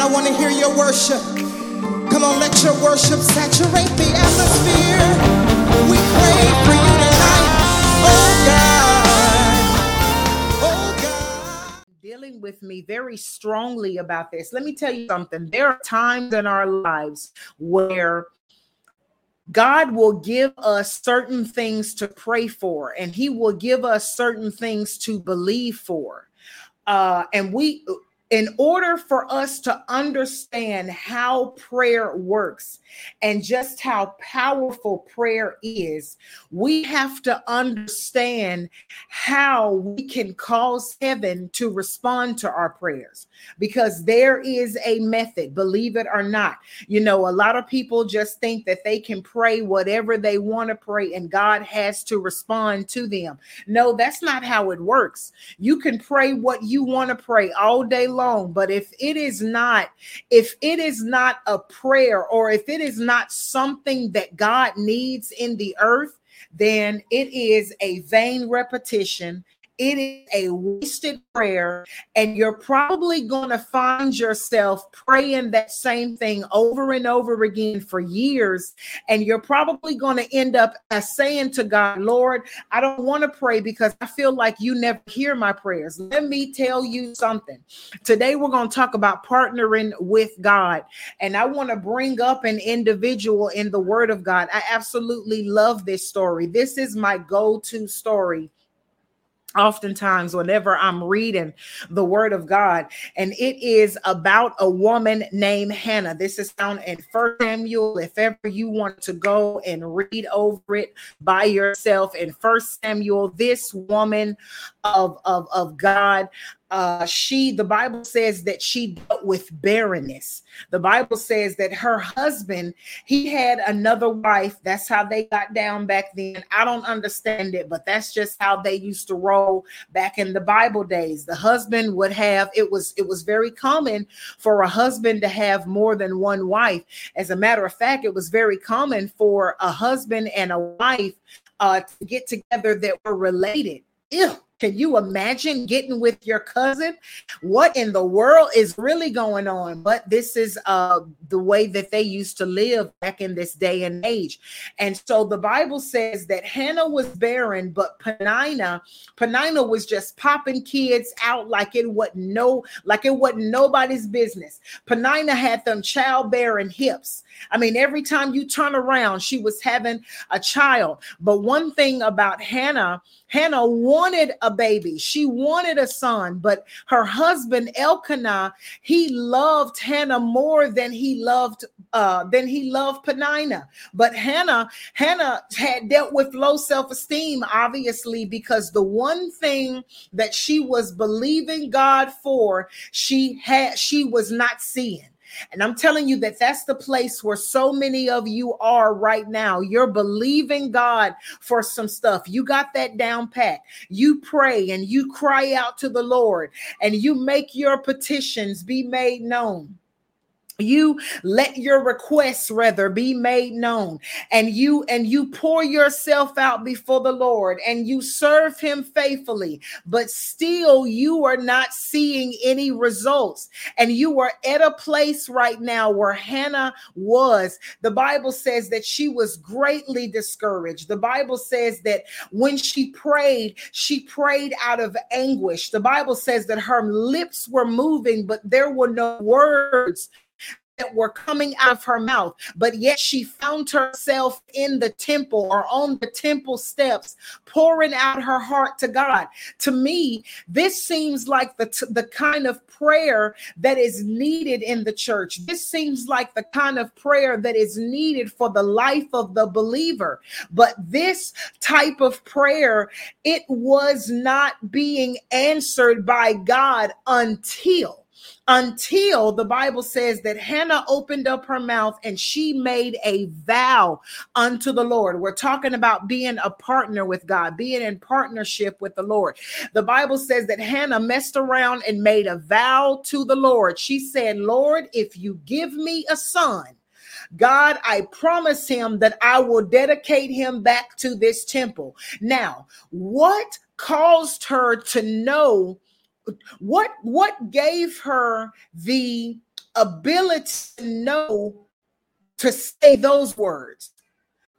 I want to hear your worship. Come on, let your worship saturate the atmosphere. We pray for you tonight. Oh God. Oh God. Dealing with me very strongly about this. Let me tell you something. There are times in our lives where God will give us certain things to pray for, and He will give us certain things to believe for. Uh, and we in order for us to understand how prayer works and just how powerful prayer is, we have to understand how we can cause heaven to respond to our prayers because there is a method, believe it or not. You know, a lot of people just think that they can pray whatever they want to pray and God has to respond to them. No, that's not how it works. You can pray what you want to pray all day long long but if it is not if it is not a prayer or if it is not something that god needs in the earth then it is a vain repetition it is a wasted prayer, and you're probably going to find yourself praying that same thing over and over again for years. And you're probably going to end up saying to God, Lord, I don't want to pray because I feel like you never hear my prayers. Let me tell you something. Today, we're going to talk about partnering with God. And I want to bring up an individual in the Word of God. I absolutely love this story. This is my go to story oftentimes whenever i'm reading the word of god and it is about a woman named hannah. This is found in first samuel. If ever you want to go and read over it by yourself in first samuel this woman of of, of god uh, she, the Bible says that she dealt with barrenness. The Bible says that her husband, he had another wife. That's how they got down back then. I don't understand it, but that's just how they used to roll back in the Bible days. The husband would have it was it was very common for a husband to have more than one wife. As a matter of fact, it was very common for a husband and a wife uh, to get together that were related. Ew can you imagine getting with your cousin? What in the world is really going on? But this is uh, the way that they used to live back in this day and age. And so the Bible says that Hannah was barren, but Penina, Penina was just popping kids out like it wasn't no, like it wasn't nobody's business. Penina had them childbearing hips. I mean, every time you turn around, she was having a child. But one thing about Hannah, Hannah wanted a baby. She wanted a son, but her husband Elkanah, he loved Hannah more than he loved uh than he loved Penina. But Hannah, Hannah had dealt with low self-esteem, obviously, because the one thing that she was believing God for, she had she was not seeing. And I'm telling you that that's the place where so many of you are right now. You're believing God for some stuff. You got that down pat. You pray and you cry out to the Lord and you make your petitions be made known you let your requests rather be made known and you and you pour yourself out before the lord and you serve him faithfully but still you are not seeing any results and you are at a place right now where hannah was. The bible says that she was greatly discouraged. The bible says that when she prayed she prayed out of anguish. The bible says that her lips were moving but there were no words that were coming out of her mouth, but yet she found herself in the temple or on the temple steps, pouring out her heart to God. To me, this seems like the, t- the kind of prayer that is needed in the church. This seems like the kind of prayer that is needed for the life of the believer. But this type of prayer, it was not being answered by God until until the Bible says that Hannah opened up her mouth and she made a vow unto the Lord. We're talking about being a partner with God, being in partnership with the Lord. The Bible says that Hannah messed around and made a vow to the Lord. She said, Lord, if you give me a son, God, I promise him that I will dedicate him back to this temple. Now, what caused her to know what what gave her the ability to know to say those words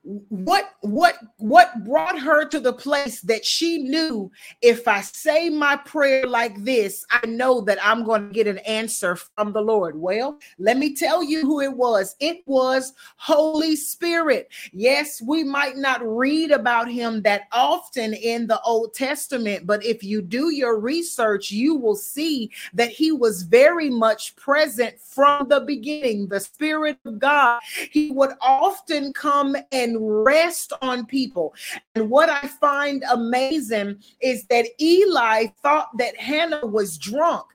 what what what brought her to the place that she knew if i say my prayer like this i know that i'm going to get an answer from the lord. Well let me tell you who it was. It was holy spirit. Yes we might not read about him that often in the old testament but if you do your research you will see that he was very much present from the beginning. The spirit of god he would often come and and rest on people. And what I find amazing is that Eli thought that Hannah was drunk.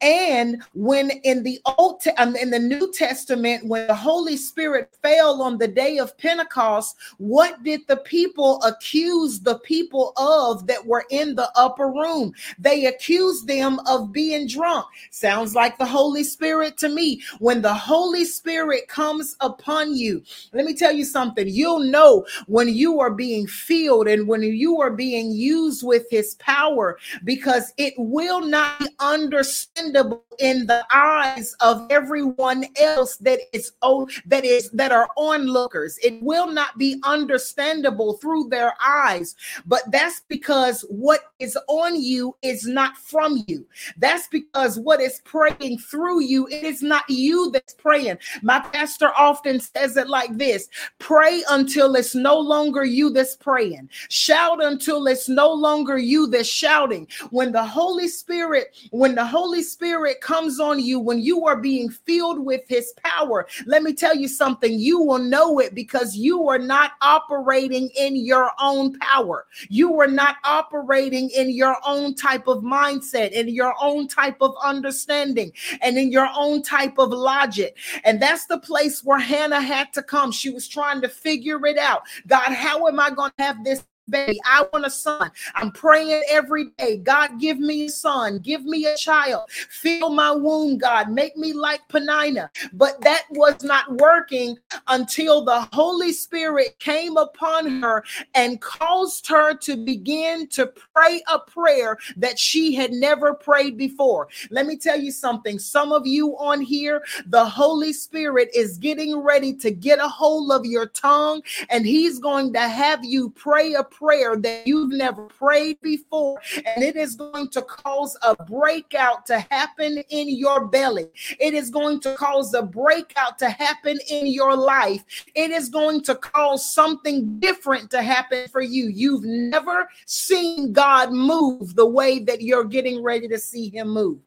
And when in the old um, in the New Testament, when the Holy Spirit fell on the day of Pentecost, what did the people accuse the people of that were in the upper room? They accused them of being drunk. Sounds like the Holy Spirit to me. When the Holy Spirit comes upon you, let me tell you something. You'll know when you are being filled and when you are being used with his power because it will not be understood understandable in the eyes of everyone else that is oh that is that are onlookers. It will not be understandable through their eyes, but that's because what is on you is not from you. That's because what is praying through you, it is not you that's praying. My pastor often says it like this: pray until it's no longer you that's praying, shout until it's no longer you that's shouting. When the Holy Spirit, when the Holy Holy Spirit comes on you, when you are being filled with his power, let me tell you something. You will know it because you are not operating in your own power. You are not operating in your own type of mindset, in your own type of understanding, and in your own type of logic. And that's the place where Hannah had to come. She was trying to figure it out. God, how am I going to have this baby. I want a son. I'm praying every day. God, give me a son. Give me a child. Fill my womb, God. Make me like Penina. But that was not working until the Holy Spirit came upon her and caused her to begin to pray a prayer that she had never prayed before. Let me tell you something. Some of you on here, the Holy Spirit is getting ready to get a hold of your tongue and he's going to have you pray a prayer that you've never prayed before, and it is going to cause a breakout to happen in your belly. It is going to cause a breakout to happen in your life. It is going to cause something different to happen for you. You've never seen God move the way that you're getting ready to see Him move.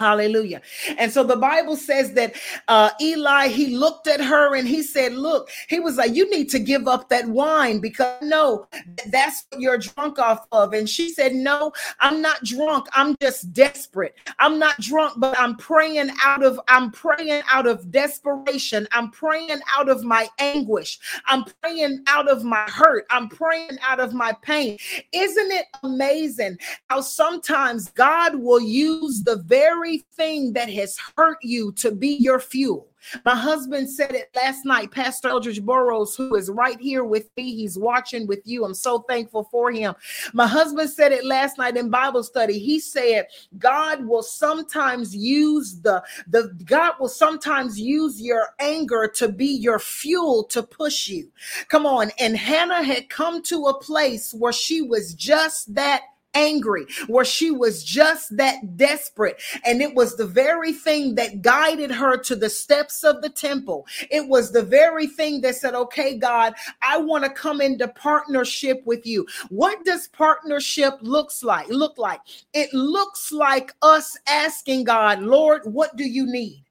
Hallelujah. And so the Bible says that uh, Eli, he looked at her and he said, Look, he was like, You need to give up that wine because no, that's what you're drunk off of. And she said, No, I'm not drunk. I'm just desperate. I'm not drunk, but I'm praying out of, I'm praying out of desperation. I'm praying out of my anguish. I'm praying out of my hurt. I'm praying out of my pain. Isn't it amazing how sometimes God will use the very very thing that has hurt you to be your fuel. My husband said it last night, Pastor Eldridge Burrows, who is right here with me. He's watching with you. I'm so thankful for him. My husband said it last night in Bible study. He said, God will sometimes use the, the God will sometimes use your anger to be your fuel to push you. Come on. And Hannah had come to a place where she was just that angry, where she was just that desperate. And it was the very thing that guided her to the steps of the temple. It was the very thing that said, okay, God, I want to come into partnership with you. What does partnership looks like? Look like it looks like us asking God, Lord, what do you need?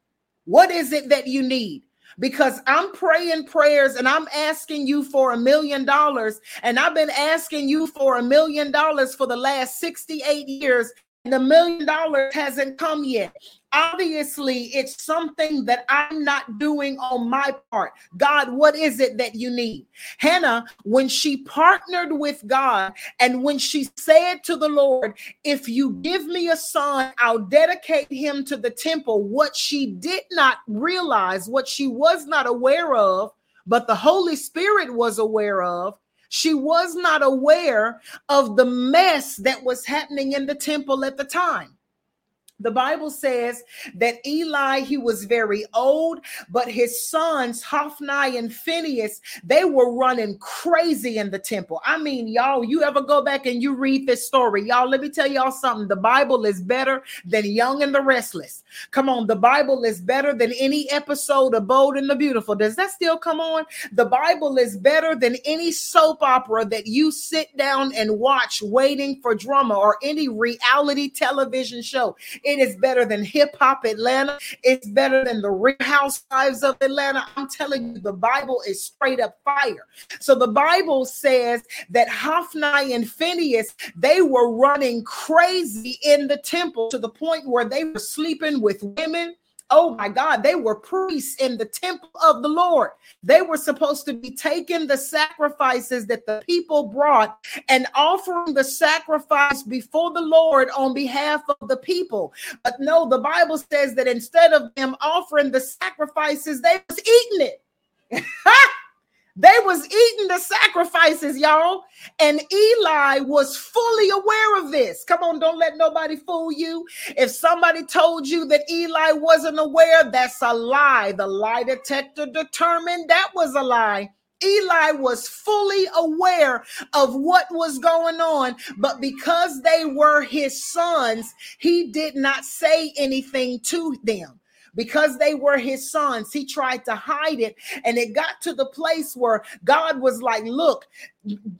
What is it that you need? Because I'm praying prayers and I'm asking you for a million dollars. And I've been asking you for a million dollars for the last 68 years. The million dollars hasn't come yet. Obviously, it's something that I'm not doing on my part. God, what is it that you need? Hannah, when she partnered with God and when she said to the Lord, If you give me a son, I'll dedicate him to the temple. What she did not realize, what she was not aware of, but the Holy Spirit was aware of, she was not aware of the mess that was happening in the temple at the time. The Bible says that Eli, he was very old, but his sons, Hophni and Phineas, they were running crazy in the temple. I mean, y'all, you ever go back and you read this story? Y'all, let me tell y'all something. The Bible is better than Young and the Restless. Come on, the Bible is better than any episode of Bold and the Beautiful. Does that still come on? The Bible is better than any soap opera that you sit down and watch waiting for drama or any reality television show. It is better than hip hop Atlanta. It's better than the Real Housewives of Atlanta. I'm telling you, the Bible is straight up fire. So the Bible says that Hophni and Phineas, they were running crazy in the temple to the point where they were sleeping with women Oh my God, they were priests in the temple of the Lord. They were supposed to be taking the sacrifices that the people brought and offering the sacrifice before the Lord on behalf of the people. But no, the Bible says that instead of them offering the sacrifices, they was eating it. They was eating the sacrifices, y'all. And Eli was fully aware of this. Come on, don't let nobody fool you. If somebody told you that Eli wasn't aware, that's a lie. The lie detector determined that was a lie. Eli was fully aware of what was going on, but because they were his sons, he did not say anything to them because they were his sons, he tried to hide it. And it got to the place where God was like, Look,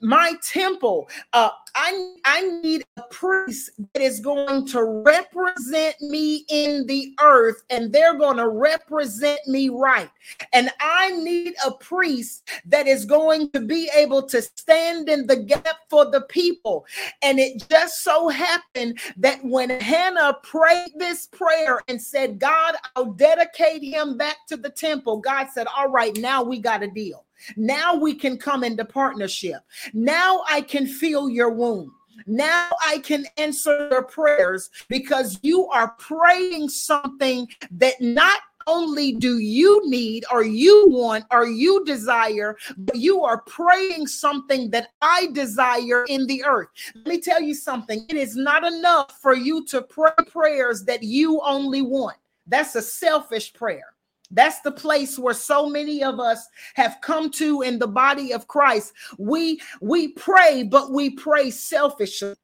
my temple, uh, I, I need a priest that is going to represent me in the earth, and they're going to represent me right. And I need a priest that is going to be able to stand in the gap for the people. And it just so happened that when Hannah prayed this prayer and said, God, I'll dedicate him back to the temple, God said, All right, now we got a deal. Now we can come into partnership. Now I can feel your wound. Now I can answer your prayers because you are praying something that not only do you need or you want or you desire, but you are praying something that I desire in the earth. Let me tell you something. It is not enough for you to pray prayers that you only want. That's a selfish prayer. That's the place where so many of us have come to in the body of Christ. We we pray, but we pray selfishly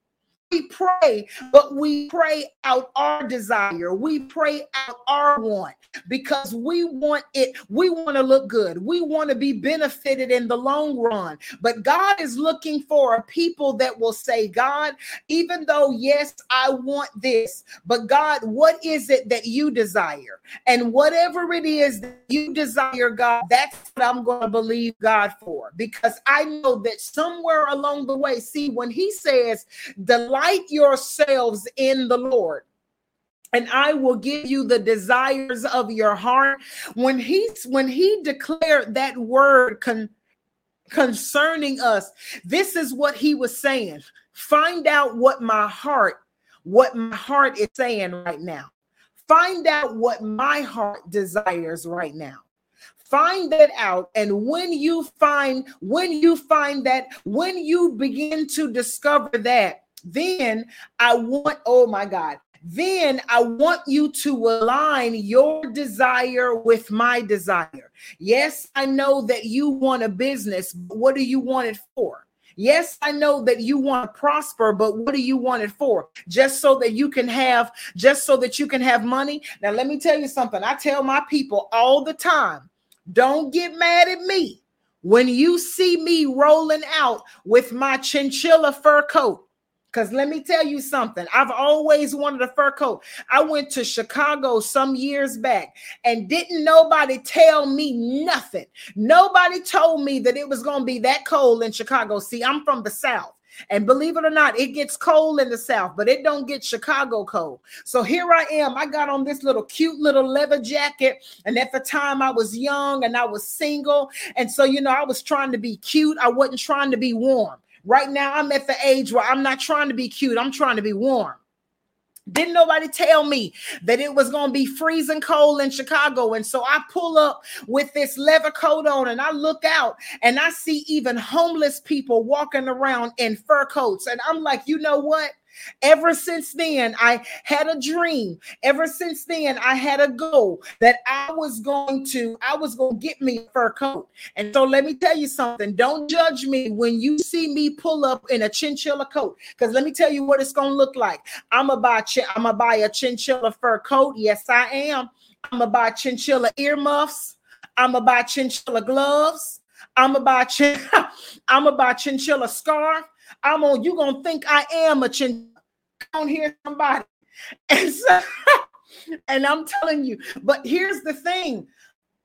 we pray, but we pray out our desire. We pray out our want because we want it. We want to look good. We want to be benefited in the long run. But God is looking for a people that will say, God, even though, yes, I want this, but God, what is it that you desire? And whatever it is that you desire, God, that's what I'm going to believe God for because I know that somewhere along the way, see, when He says, delight delight yourselves in the Lord and I will give you the desires of your heart. When he when he declared that word con, concerning us, this is what he was saying. Find out what my heart, what my heart is saying right now. Find out what my heart desires right now find that out and when you find when you find that when you begin to discover that then I want, oh my God, then I want you to align your desire with my desire. Yes, I know that you want a business, but what do you want it for? Yes, I know that you want to prosper, but what do you want it for? Just so that you can have, just so that you can have money. Now, let me tell you something. I tell my people all the time don't get mad at me when you see me rolling out with my chinchilla fur coat because let me tell you something. I've always wanted a fur coat. I went to Chicago some years back and didn't nobody tell me nothing. Nobody told me that it was going to be that cold in Chicago. See, I'm from the South. And believe it or not, it gets cold in the South, but it don't get Chicago cold. So here I am. I got on this little cute little leather jacket. And at the time I was young and I was single. And so, you know, I was trying to be cute. I wasn't trying to be warm. Right now, I'm at the age where I'm not trying to be cute, I'm trying to be warm. Didn't nobody tell me that it was going to be freezing cold in Chicago? And so I pull up with this leather coat on and I look out and I see even homeless people walking around in fur coats. And I'm like, you know what? Ever since then, I had a dream. Ever since then, I had a goal that I was going to, I was going to get me a fur coat. And so let me tell you something. Don't judge me when you see me pull up in a chinchilla coat. Because let me tell you what it's going to look like. I'm gonna buy, I'm gonna buy a chinchilla fur coat. Yes, I am. I'm gonna buy chinchilla earmuffs. I'm gonna buy chinchilla gloves. I'm buy chin- I'm buy chinchilla scarf. I'm on. You gonna think I am a chin? Come here, somebody. And so, and I'm telling you. But here's the thing.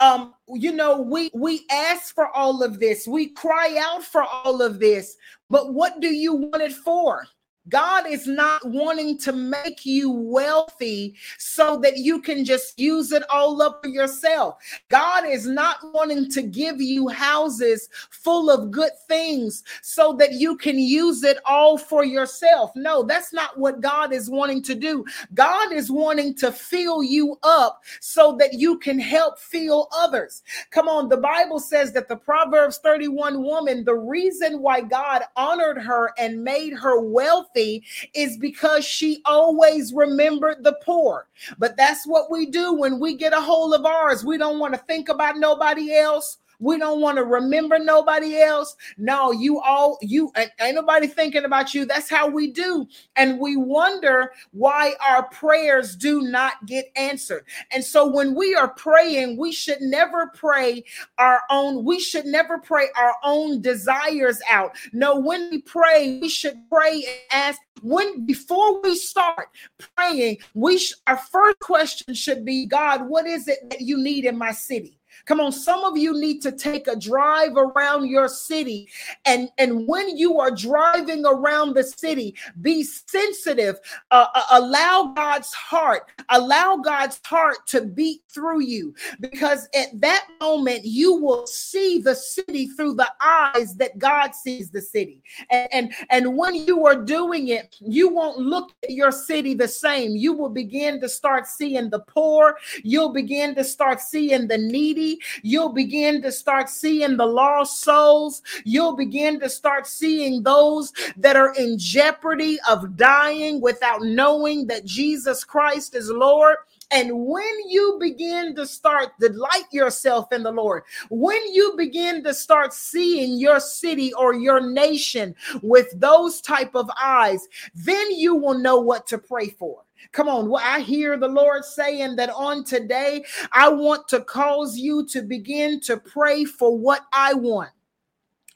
Um, you know, we we ask for all of this. We cry out for all of this. But what do you want it for? God is not wanting to make you wealthy so that you can just use it all up for yourself. God is not wanting to give you houses full of good things so that you can use it all for yourself. No, that's not what God is wanting to do. God is wanting to fill you up so that you can help fill others. Come on, the Bible says that the Proverbs 31 woman, the reason why God honored her and made her wealthy wealthy is because she always remembered the poor. But that's what we do when we get a hold of ours. We don't want to think about nobody else. We don't want to remember nobody else. No, you all, you ain't nobody thinking about you. That's how we do. And we wonder why our prayers do not get answered. And so when we are praying, we should never pray our own, we should never pray our own desires out. No, when we pray, we should pray and ask when before we start praying we sh- our first question should be god what is it that you need in my city Come on, some of you need to take a drive around your city. And, and when you are driving around the city, be sensitive. Uh, uh, allow God's heart, allow God's heart to beat through you. Because at that moment, you will see the city through the eyes that God sees the city. And, and, and when you are doing it, you won't look at your city the same. You will begin to start seeing the poor. You'll begin to start seeing the needy you'll begin to start seeing the lost souls. You'll begin to start seeing those that are in jeopardy of dying without knowing that Jesus Christ is Lord. And when you begin to start delight yourself in the Lord, when you begin to start seeing your city or your nation with those type of eyes, then you will know what to pray for. Come on, I hear the Lord saying that on today, I want to cause you to begin to pray for what I want.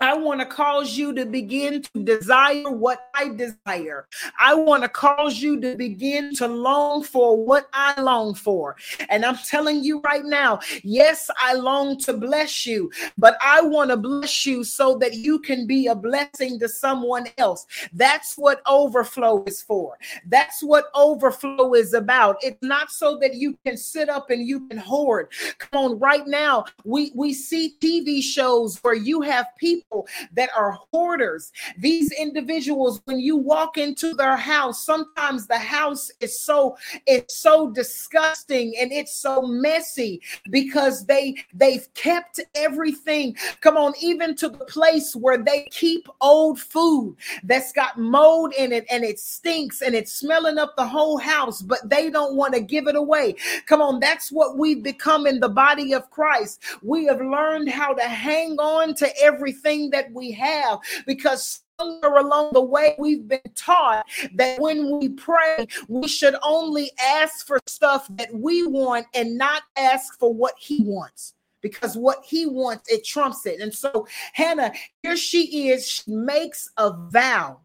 I want to cause you to begin to desire what I desire. I want to cause you to begin to long for what I long for. And I'm telling you right now, yes, I long to bless you, but I want to bless you so that you can be a blessing to someone else. That's what overflow is for. That's what overflow is about. It's not so that you can sit up and you can hoard. Come on, right now, we, we see TV shows where you have people that are hoarders. These individuals, when you walk into their house, sometimes the house is so it's so disgusting and it's so messy because they they've kept everything. Come on, even to the place where they keep old food that's got mold in it and it stinks and it's smelling up the whole house, but they don't want to give it away. Come on, that's what we've become in the body of Christ. We have learned how to hang on to everything everything that we have because somewhere along the way we've been taught that when we pray we should only ask for stuff that we want and not ask for what he wants because what he wants it trumps it. And so hannah here she is. She makes a vow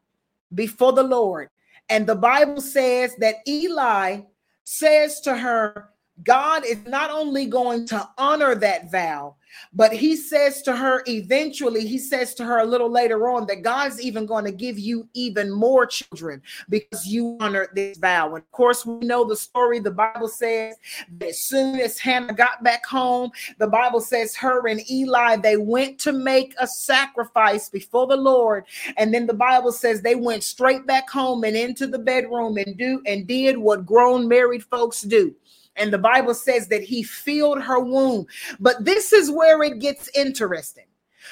before the lord. And the bible says that eli says to her god is not only going to honor that vow but he says to her eventually, he says to her a little later on that God's even going to give you even more children because you honored this vow. And of course, we know the story. The Bible says that as soon as Hannah got back home, the Bible says her and Eli they went to make a sacrifice before the Lord. And then the Bible says they went straight back home and into the bedroom and do and did what grown married folks do and the Bible says that he filled her womb. But this is where it gets interesting.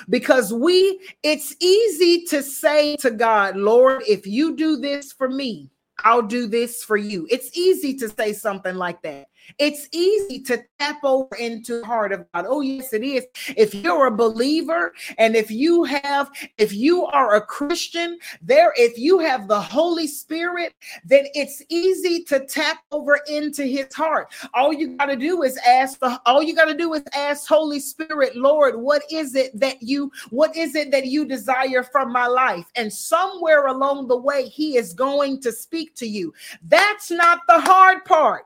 because we it's easy to say to God, Lord, if you do this for me, I'll do this for you. It's easy to say something like that. It's easy to tap over into the heart of God. Oh, yes, it is. If you're a believer and if you have, if you are a Christian, there, if you have the Holy Spirit, then it's easy to tap over into his heart. All you got to do is ask the, all you got to do is ask Holy Spirit, Lord, what is it that you, what is it that you desire from my life? And somewhere along the way, he is going to speak to you. That's not the hard part.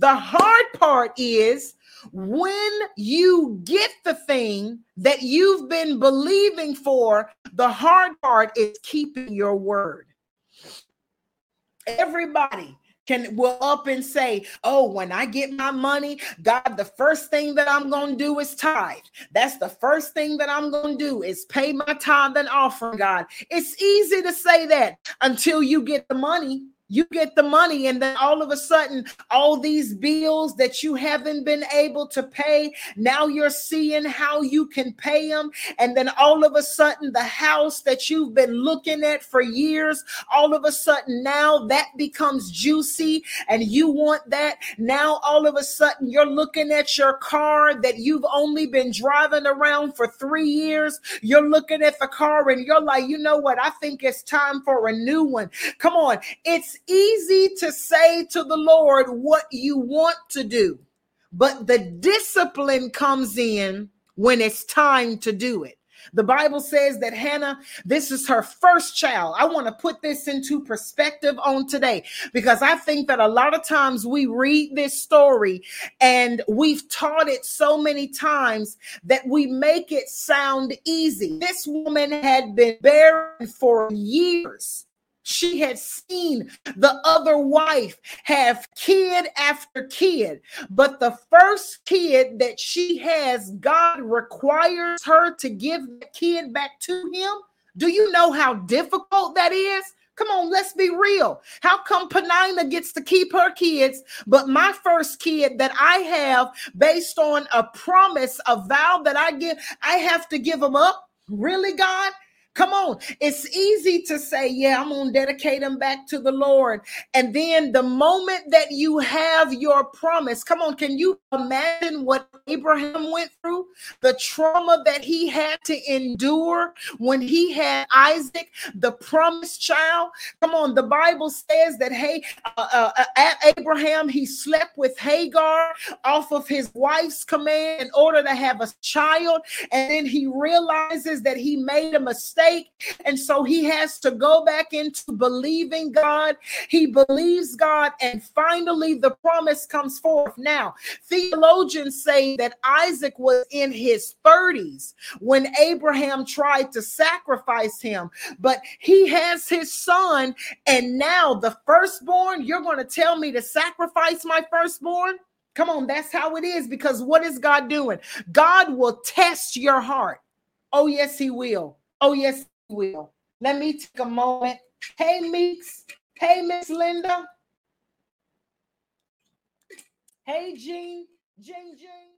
The hard part is when you get the thing that you've been believing for, the hard part is keeping your word. Everybody can will up and say, "Oh, when I get my money, God, the first thing that I'm going to do is tithe. That's the first thing that I'm going to do is pay my tithe and offering, God." It's easy to say that until you get the money you get the money and then all of a sudden all these bills that you haven't been able to pay now you're seeing how you can pay them and then all of a sudden the house that you've been looking at for years all of a sudden now that becomes juicy and you want that. Now all of a sudden you're looking at your car that you've only been driving around for 3 years. You're looking at the car and you're like you know what? I think it's time for a new one. Come on. It's easy to say to the Lord what you want to do, but the discipline comes in when it's time to do it. The Bible says that Hannah, this is her first child. I want to put this into perspective on today because I think that a lot of times we read this story and we've taught it so many times that we make it sound easy. This woman had been barren for years. She had seen the other wife have kid after kid, but the first kid that she has, God requires her to give the kid back to him. Do you know how difficult that is? Come on, let's be real. How come Penina gets to keep her kids, but my first kid that I have, based on a promise, a vow that I give, I have to give them up? Really, God? Come on. It's easy to say, yeah, I'm going to dedicate them back to the Lord. And then the moment that you have your promise, come on, can you imagine what Abraham went through? The trauma that he had to endure when he had Isaac, the promised child. Come on, the Bible says that, hey, uh, uh, uh Abraham, he slept with Hagar off of his wife's command in order to have a child. And then he realizes that he made a mistake mistake. And so he has to go back into believing God. He believes God. And finally, the promise comes forth. Now, theologians say that Isaac was in his 30s when Abraham tried to sacrifice him, but he has his son. And now, the firstborn, you're going to tell me to sacrifice my firstborn? Come on, that's how it is because what is God doing? God will test your heart. Oh, yes, He will. Oh, yes, he will. Let me take a moment. Hey, Meeks. Hey, Miss Linda. Hey, Jean. Jean, Jean.